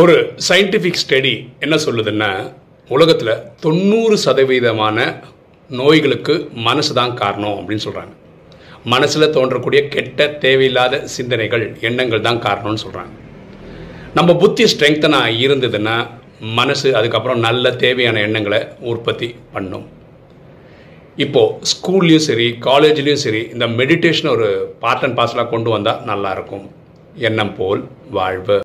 ஒரு scientific study என்ன சொல்லுதுன்னா உலகத்தில் தொண்ணூறு சதவீதமான நோய்களுக்கு மனசு தான் காரணம் அப்படின்னு சொல்கிறாங்க மனசில் தோன்றக்கூடிய கெட்ட தேவையில்லாத சிந்தனைகள் எண்ணங்கள் தான் காரணம்னு சொல்கிறாங்க நம்ம புத்தி ஸ்ட்ரெங்தனாக இருந்ததுன்னா மனசு அதுக்கப்புறம் நல்ல தேவையான எண்ணங்களை உற்பத்தி பண்ணும். இப்போது ஸ்கூல்லையும் சரி காலேஜ்லேயும் சரி இந்த மெடிடேஷன் ஒரு பார்ட் அண்ட் பார்சலாக கொண்டு வந்தால் நல்லாயிருக்கும் எண்ணம் போல் வாழ்வு.